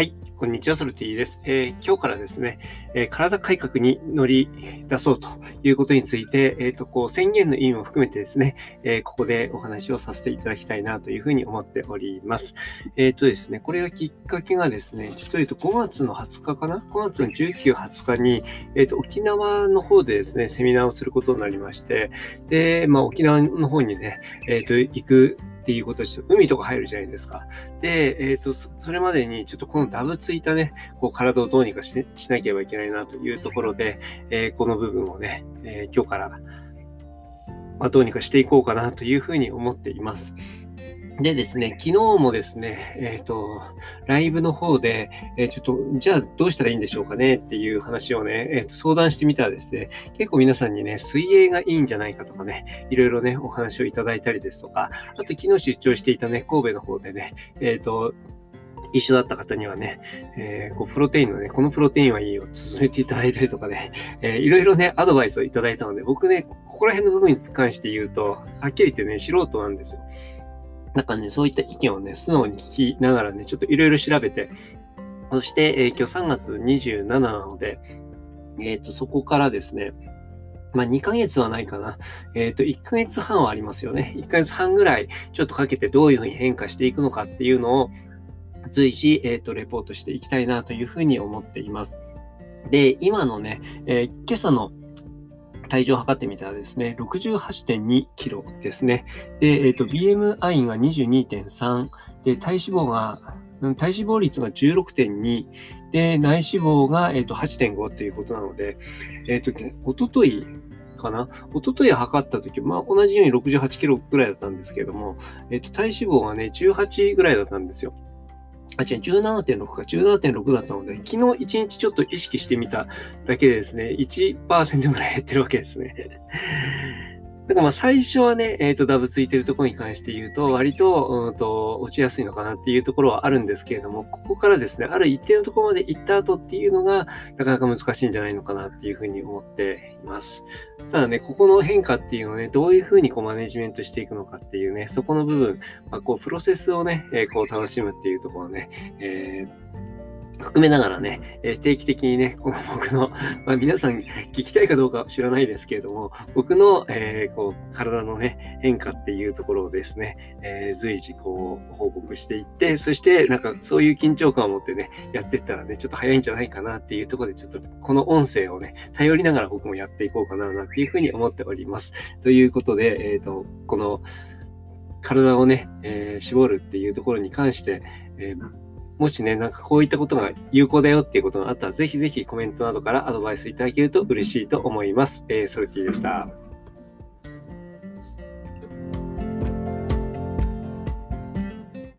はい、こんにちは、ソルティです、えー、今日からですね、えー、体改革に乗り出そうということについて、えっ、ー、と、こう、宣言の意味も含めてですね、えここでお話をさせていただきたいなというふうに思っております。えっ、とですね、これがきっかけがですね、実を言うと5月の20日かな ?5 月の19、20日に、えっ、と、沖縄の方でですね、セミナーをすることになりまして、で、まあ、沖縄の方にね、えっ、と、行くっていうことでと。海とか入るじゃないですか。で、えっ、ー、と、それまでにちょっとこのダブついたね、こう体をどうにかししなければいけないなというところで、えー、この部分をね、えー、今日から、まあ、どうにかしていこうかなというふうに思っています。でですね、昨日もですね、えっ、ー、と、ライブの方で、えー、ちょっと、じゃあどうしたらいいんでしょうかねっていう話をね、えー、と相談してみたらですね、結構皆さんにね、水泳がいいんじゃないかとかね、いろいろね、お話をいただいたりですとか、あと昨日出張していたね、神戸の方でね、えっ、と、一緒だった方にはね、えー、こうプロテインのね、このプロテインはいいよ、進めていただいたりとかね、えー、いろいろね、アドバイスをいただいたので、僕ね、ここら辺の部分に関して言うと、はっきり言ってね、素人なんですよ。なんかね、そういった意見をね、素直に聞きながらね、ちょっといろいろ調べて、そして、えー、今日3月27なので、えっ、ー、と、そこからですね、まあ、2ヶ月はないかな。えっ、ー、と、1ヶ月半はありますよね。1ヶ月半ぐらいちょっとかけてどういうふうに変化していくのかっていうのを随時、えっ、と、レポートしていきたいなというふうに思っています。で、今のね、え、今朝の体重を測ってみたらですね、68.2キロですね。で、えっ、ー、と、BMI が22.3。で、体脂肪が、体脂肪率が16.2。で、内脂肪が、えーと、8.5っていうことなので、えっ、ー、と、おとといかな？おととい測った時、まあ、同じように68キロぐらいだったんですけれども、えっ、ー、と、体脂肪がね、18ぐらいだったんですよ。あ、違う、17.6か、17.6だったので、昨日1日ちょっと意識してみただけでですね、1%ぐらい減ってるわけですね。だからまあ最初はね、えっ、ー、と、ダブついてるところに関して言うと、割と、うんと、落ちやすいのかなっていうところはあるんですけれども、ここからですね、ある一定のところまで行った後っていうのが、なかなか難しいんじゃないのかなっていうふうに思っています。ただね、ここの変化っていうのをね、どういうふうにこうマネジメントしていくのかっていうね、そこの部分、まあ、こう、プロセスをね、えー、こう楽しむっていうところね、えー含めながらね、え定期的にね、この僕の、まあ、皆さん聞きたいかどうか知らないですけれども、僕の、えー、こう体のね、変化っていうところをですね、えー、随時こう報告していって、そしてなんかそういう緊張感を持ってね、やっていったらね、ちょっと早いんじゃないかなっていうところで、ちょっとこの音声をね、頼りながら僕もやっていこうかな、なんていうふうに思っております。ということで、えっ、ー、と、この体をね、え、絞るっていうところに関して、えーもしね、なんかこういったことが有効だよっていうことがあったら、ぜひぜひコメントなどからアドバイスいただけると嬉しいと思います。えー、ソルティでした。